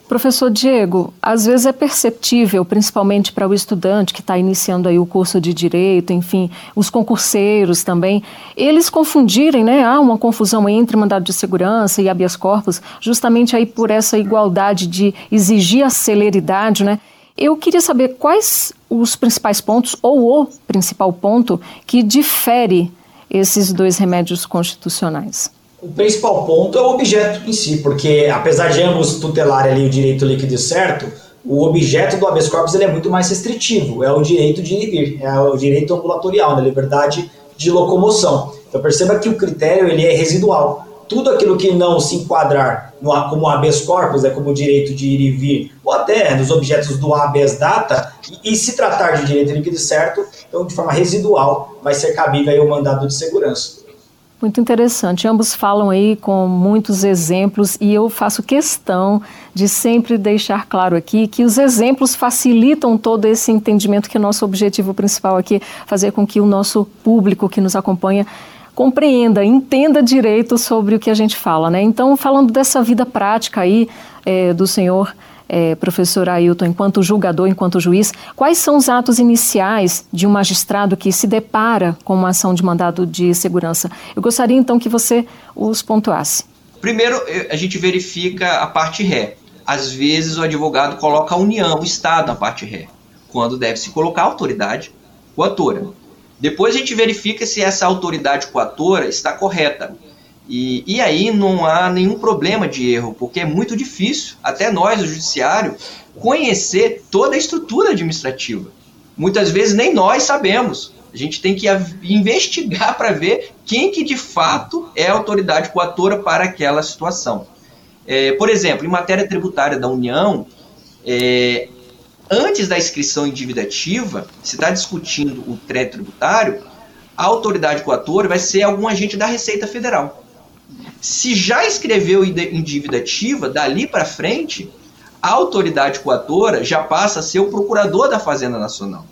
Professor Diego, às vezes é perceptível, principalmente para o estudante que está iniciando aí o curso de direito, enfim, os concurseiros também, eles confundirem, né? Há uma confusão entre mandado de segurança e habeas corpus, justamente aí por essa igualdade de exigir a celeridade, né? Eu queria saber quais os principais pontos ou o principal ponto que difere esses dois remédios constitucionais.
O principal ponto é o objeto em si, porque apesar de ambos tutelarem ali o direito líquido certo, o objeto do habeas corpus ele é muito mais restritivo, é o direito de ir e vir, é o direito ambulatorial, na liberdade de locomoção. Então perceba que o critério ele é residual. Tudo aquilo que não se enquadrar no, como habeas corpus, é como o direito de ir e vir, ou até nos objetos do habeas data, e, e se tratar de direito líquido certo, então de forma residual vai ser cabível aí o mandado de segurança.
Muito interessante. Ambos falam aí com muitos exemplos e eu faço questão de sempre deixar claro aqui que os exemplos facilitam todo esse entendimento que é nosso objetivo principal aqui é fazer com que o nosso público que nos acompanha compreenda, entenda direito sobre o que a gente fala, né? Então, falando dessa vida prática aí é, do senhor é, professor Ailton, enquanto julgador, enquanto juiz, quais são os atos iniciais de um magistrado que se depara com uma ação de mandado de segurança? Eu gostaria então que você os pontuasse.
Primeiro, a gente verifica a parte ré. Às vezes o advogado coloca a União, o Estado na parte ré, quando deve se colocar a autoridade coatora. Depois a gente verifica se essa autoridade coatora está correta. E, e aí não há nenhum problema de erro, porque é muito difícil, até nós, o judiciário, conhecer toda a estrutura administrativa. Muitas vezes nem nós sabemos. A gente tem que investigar para ver quem que de fato é a autoridade coatora para aquela situação. É, por exemplo, em matéria tributária da União, é, antes da inscrição em dívida ativa, se está discutindo o crédito tributário, a autoridade coatora vai ser algum agente da Receita Federal. Se já escreveu em dívida ativa, dali para frente, a autoridade coatora já passa a ser o procurador da Fazenda Nacional.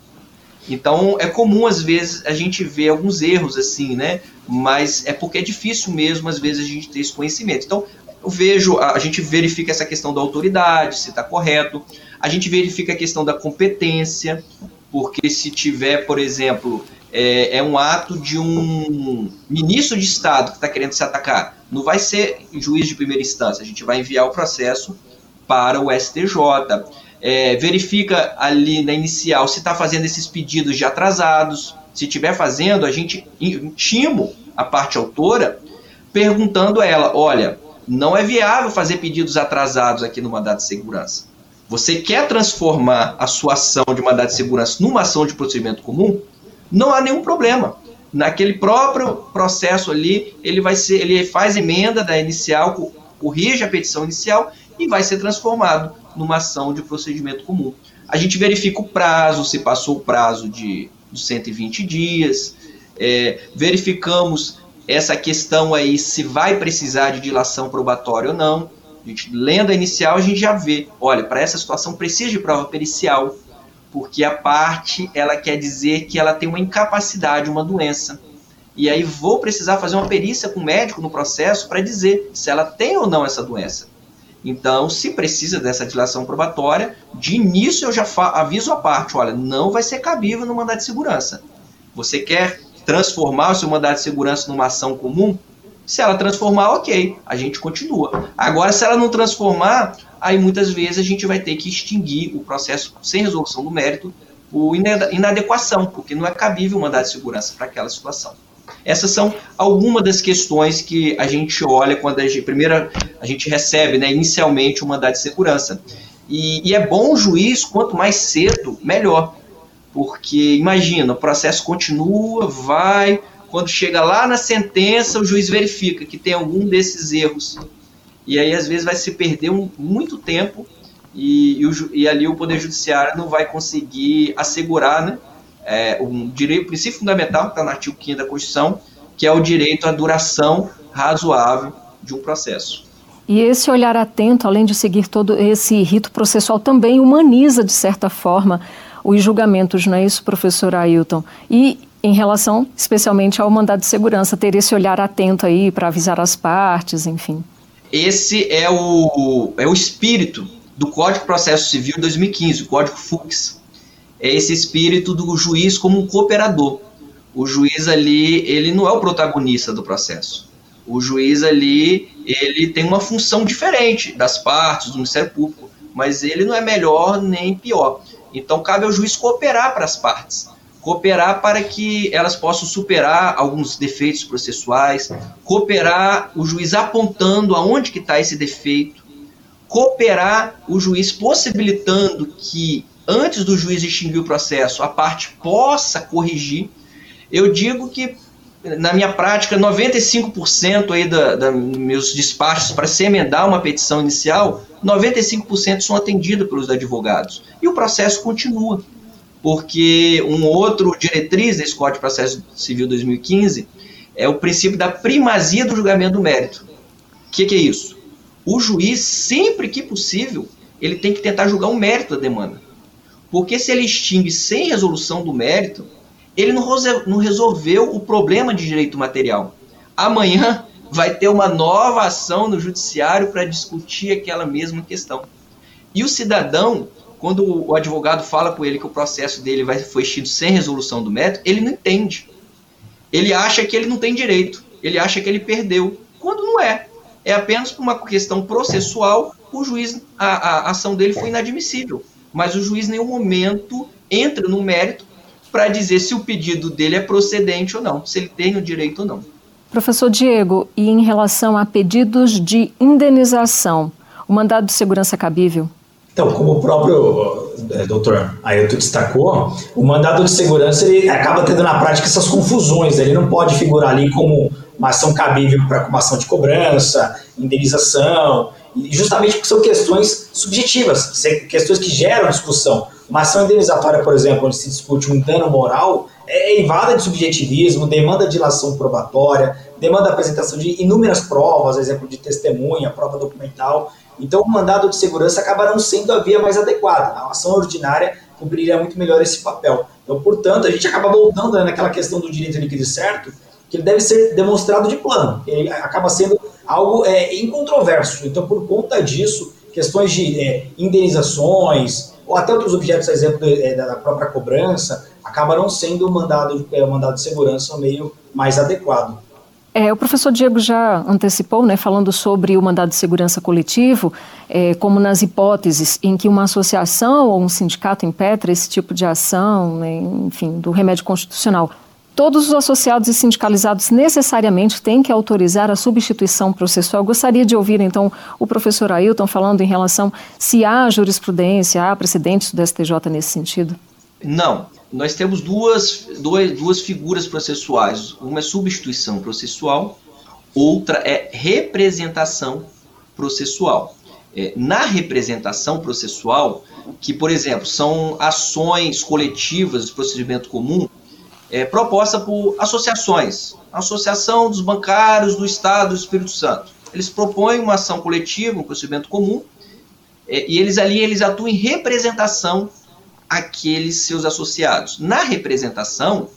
Então é comum às vezes a gente ver alguns erros assim, né? Mas é porque é difícil mesmo às vezes a gente ter esse conhecimento. Então eu vejo, a gente verifica essa questão da autoridade, se está correto. A gente verifica a questão da competência, porque se tiver, por exemplo, é, é um ato de um ministro de Estado que está querendo se atacar, não vai ser juiz de primeira instância, a gente vai enviar o processo para o STJ. É, verifica ali na inicial se está fazendo esses pedidos de atrasados. Se estiver fazendo, a gente intimo a parte autora perguntando a ela: olha, não é viável fazer pedidos atrasados aqui no mandato de segurança. Você quer transformar a sua ação de mandato de segurança numa ação de procedimento comum? Não há nenhum problema. Naquele próprio processo ali, ele vai ser, ele faz emenda da inicial, corrige a petição inicial e vai ser transformado numa ação de procedimento comum. A gente verifica o prazo, se passou o prazo de, de 120 dias, é, verificamos essa questão aí se vai precisar de dilação probatória ou não. A gente, lendo a inicial, a gente já vê, olha, para essa situação precisa de prova pericial, porque a parte ela quer dizer que ela tem uma incapacidade, uma doença. E aí vou precisar fazer uma perícia com o médico no processo para dizer se ela tem ou não essa doença. Então, se precisa dessa dilação probatória, de início eu já aviso a parte, olha, não vai ser cabível no mandato de segurança. Você quer transformar o seu mandato de segurança numa ação comum? Se ela transformar, ok, a gente continua. Agora, se ela não transformar, aí muitas vezes a gente vai ter que extinguir o processo sem resolução do mérito por inadequação, porque não é cabível o mandato de segurança para aquela situação. Essas são algumas das questões que a gente olha quando a gente, a gente recebe né, inicialmente o mandato de segurança. E, e é bom o juiz, quanto mais cedo, melhor. Porque imagina, o processo continua, vai, quando chega lá na sentença, o juiz verifica que tem algum desses erros. E aí, às vezes, vai se perder um, muito tempo e, e, o, e, ali o Poder Judiciário não vai conseguir assegurar né, é, um direito, princípio fundamental que está no artigo 5 da Constituição, que é o direito à duração razoável de um processo.
E esse olhar atento, além de seguir todo esse rito processual, também humaniza, de certa forma, os julgamentos, não é isso, professor Ailton? E em relação especialmente ao mandado de segurança, ter esse olhar atento aí para avisar as partes, enfim.
Esse é o, é o espírito do Código de Processo Civil 2015, o Código FUX é esse espírito do juiz como um cooperador. O juiz ali, ele não é o protagonista do processo. O juiz ali, ele tem uma função diferente das partes, do Ministério Público, mas ele não é melhor nem pior. Então cabe ao juiz cooperar para as partes, cooperar para que elas possam superar alguns defeitos processuais, cooperar o juiz apontando aonde que está esse defeito, cooperar o juiz possibilitando que antes do juiz extinguir o processo, a parte possa corrigir. Eu digo que, na minha prática, 95% aí da, da meus despachos para se emendar uma petição inicial, 95% são atendidos pelos advogados. E o processo continua. Porque um outro diretriz desse Código de Processo Civil 2015 é o princípio da primazia do julgamento do mérito. O que, que é isso? O juiz, sempre que possível, ele tem que tentar julgar o mérito da demanda. Porque se ele extingue sem resolução do mérito, ele não resolveu o problema de direito material. Amanhã vai ter uma nova ação no judiciário para discutir aquela mesma questão. E o cidadão, quando o advogado fala com ele que o processo dele vai, foi extinto sem resolução do mérito, ele não entende. Ele acha que ele não tem direito. Ele acha que ele perdeu. Quando não é. É apenas por uma questão processual, o juiz, a, a ação dele foi inadmissível mas o juiz em nenhum momento entra no mérito para dizer se o pedido dele é procedente ou não, se ele tem o direito ou não.
Professor Diego, e em relação a pedidos de indenização, o mandado de segurança cabível?
Então, como o próprio é, doutor Ailton destacou, o mandado de segurança ele acaba tendo na prática essas confusões. Né? Ele não pode figurar ali como uma ação cabível para uma ação de cobrança, indenização, justamente porque são questões subjetivas, questões que geram discussão. Uma ação indenizatória, por exemplo, onde se discute um dano moral, é invada de subjetivismo, demanda dilação probatória, demanda apresentação de inúmeras provas, exemplo de testemunha, prova documental. Então, o mandado de segurança acaba não sendo a via mais adequada. A ação ordinária cumpriria muito melhor esse papel. Então, portanto, a gente acaba voltando né, naquela questão do direito líquido certo, que ele deve ser demonstrado de plano. Ele acaba sendo algo é, incontroverso. Então, por conta disso, questões de é, indenizações, ou até outros objetos, exemplo é, da própria cobrança, acabaram sendo mandado, é, mandado de segurança meio mais adequado.
É, o professor Diego já antecipou, né, falando sobre o mandado de segurança coletivo, é, como nas hipóteses em que uma associação ou um sindicato impetra esse tipo de ação, né, enfim, do remédio constitucional. Todos os associados e sindicalizados necessariamente têm que autorizar a substituição processual. gostaria de ouvir, então, o professor Ailton falando em relação se há jurisprudência, há precedentes do STJ nesse sentido.
Não, nós temos duas, duas, duas figuras processuais. Uma é substituição processual, outra é representação processual. É, na representação processual, que, por exemplo, são ações coletivas de procedimento comum, é, proposta por associações, Associação dos Bancários do Estado do Espírito Santo. Eles propõem uma ação coletiva, um procedimento comum, é, e eles ali eles atuam em representação aqueles seus associados. Na representação,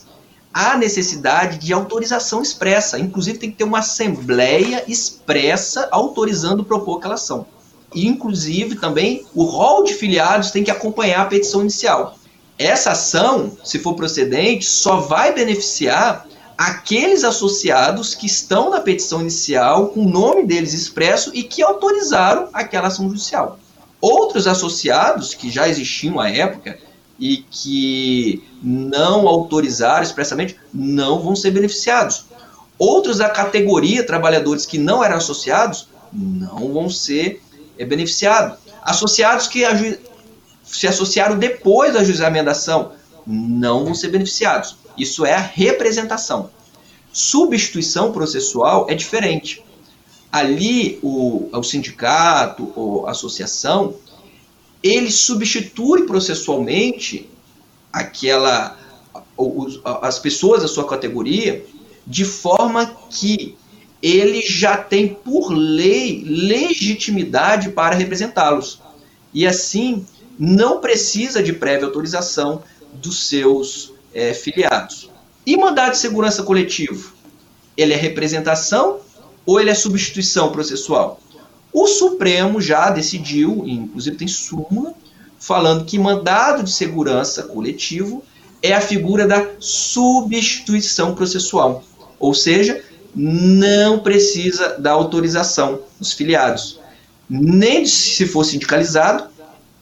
há necessidade de autorização expressa. Inclusive, tem que ter uma assembleia expressa autorizando propor aquela ação. E, inclusive, também o rol de filiados tem que acompanhar a petição inicial. Essa ação, se for procedente, só vai beneficiar aqueles associados que estão na petição inicial, com o nome deles expresso e que autorizaram aquela ação judicial. Outros associados que já existiam à época e que não autorizaram expressamente não vão ser beneficiados. Outros da categoria trabalhadores que não eram associados não vão ser é, beneficiados. Associados que se associaram depois do ajuizamento da ação não vão ser beneficiados. Isso é a representação. Substituição processual é diferente ali o, o sindicato ou associação ele substitui processualmente aquela as pessoas da sua categoria de forma que ele já tem por lei legitimidade para representá-los e assim não precisa de prévia autorização dos seus é, filiados. E mandado de segurança coletivo? Ele é representação ou ele é substituição processual? O Supremo já decidiu, inclusive tem súmula, falando que mandado de segurança coletivo é a figura da substituição processual, ou seja, não precisa da autorização dos filiados, nem se for sindicalizado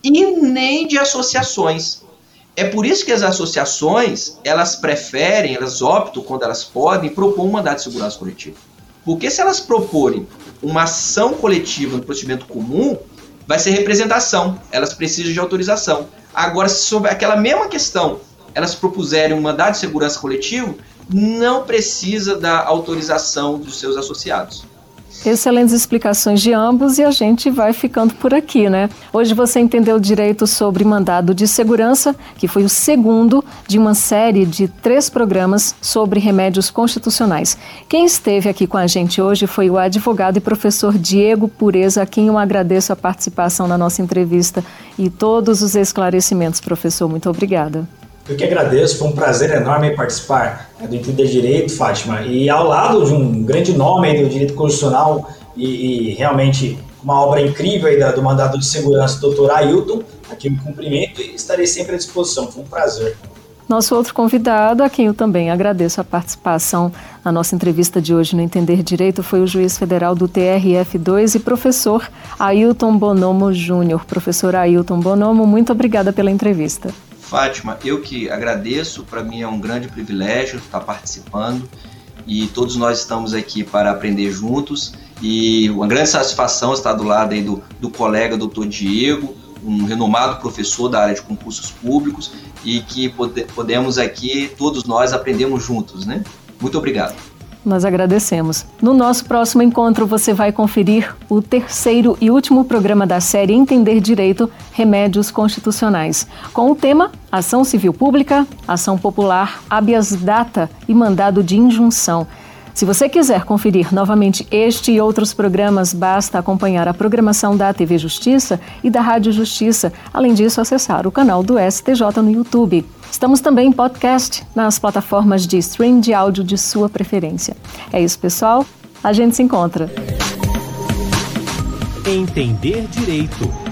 e nem de associações. É por isso que as associações, elas preferem, elas optam, quando elas podem, propor um mandado de segurança coletivo. Porque se elas proporem uma ação coletiva no procedimento comum, vai ser representação, elas precisam de autorização. Agora, se sobre aquela mesma questão elas propuserem um mandado de segurança coletivo, não precisa da autorização dos seus associados.
Excelentes explicações de ambos e a gente vai ficando por aqui, né? Hoje você entendeu direito sobre mandado de segurança, que foi o segundo de uma série de três programas sobre remédios constitucionais. Quem esteve aqui com a gente hoje foi o advogado e professor Diego Pureza, a quem eu agradeço a participação na nossa entrevista e todos os esclarecimentos, professor. Muito obrigada.
Eu que agradeço, foi um prazer enorme participar do Entender Direito, Fátima. E ao lado de um grande nome do direito constitucional e, e realmente uma obra incrível aí do mandado de segurança, doutor Ailton, aqui me cumprimento e estarei sempre à disposição. Foi um prazer.
Nosso outro convidado, a quem eu também agradeço a participação na nossa entrevista de hoje no Entender Direito, foi o juiz federal do TRF2 e professor Ailton Bonomo Júnior. Professor Ailton Bonomo, muito obrigada pela entrevista.
Fátima, eu que agradeço, para mim é um grande privilégio estar participando e todos nós estamos aqui para aprender juntos e uma grande satisfação estar do lado aí do, do colega doutor Diego, um renomado professor da área de concursos públicos e que pode, podemos aqui, todos nós, aprendemos juntos, né? Muito obrigado.
Nós agradecemos. No nosso próximo encontro, você vai conferir o terceiro e último programa da série Entender Direito Remédios Constitucionais, com o tema Ação Civil Pública, Ação Popular, Habeas Data e Mandado de Injunção. Se você quiser conferir novamente este e outros programas, basta acompanhar a programação da TV Justiça e da Rádio Justiça. Além disso, acessar o canal do STJ no YouTube. Estamos também em podcast nas plataformas de stream de áudio de sua preferência. É isso, pessoal. A gente se encontra.
Entender Direito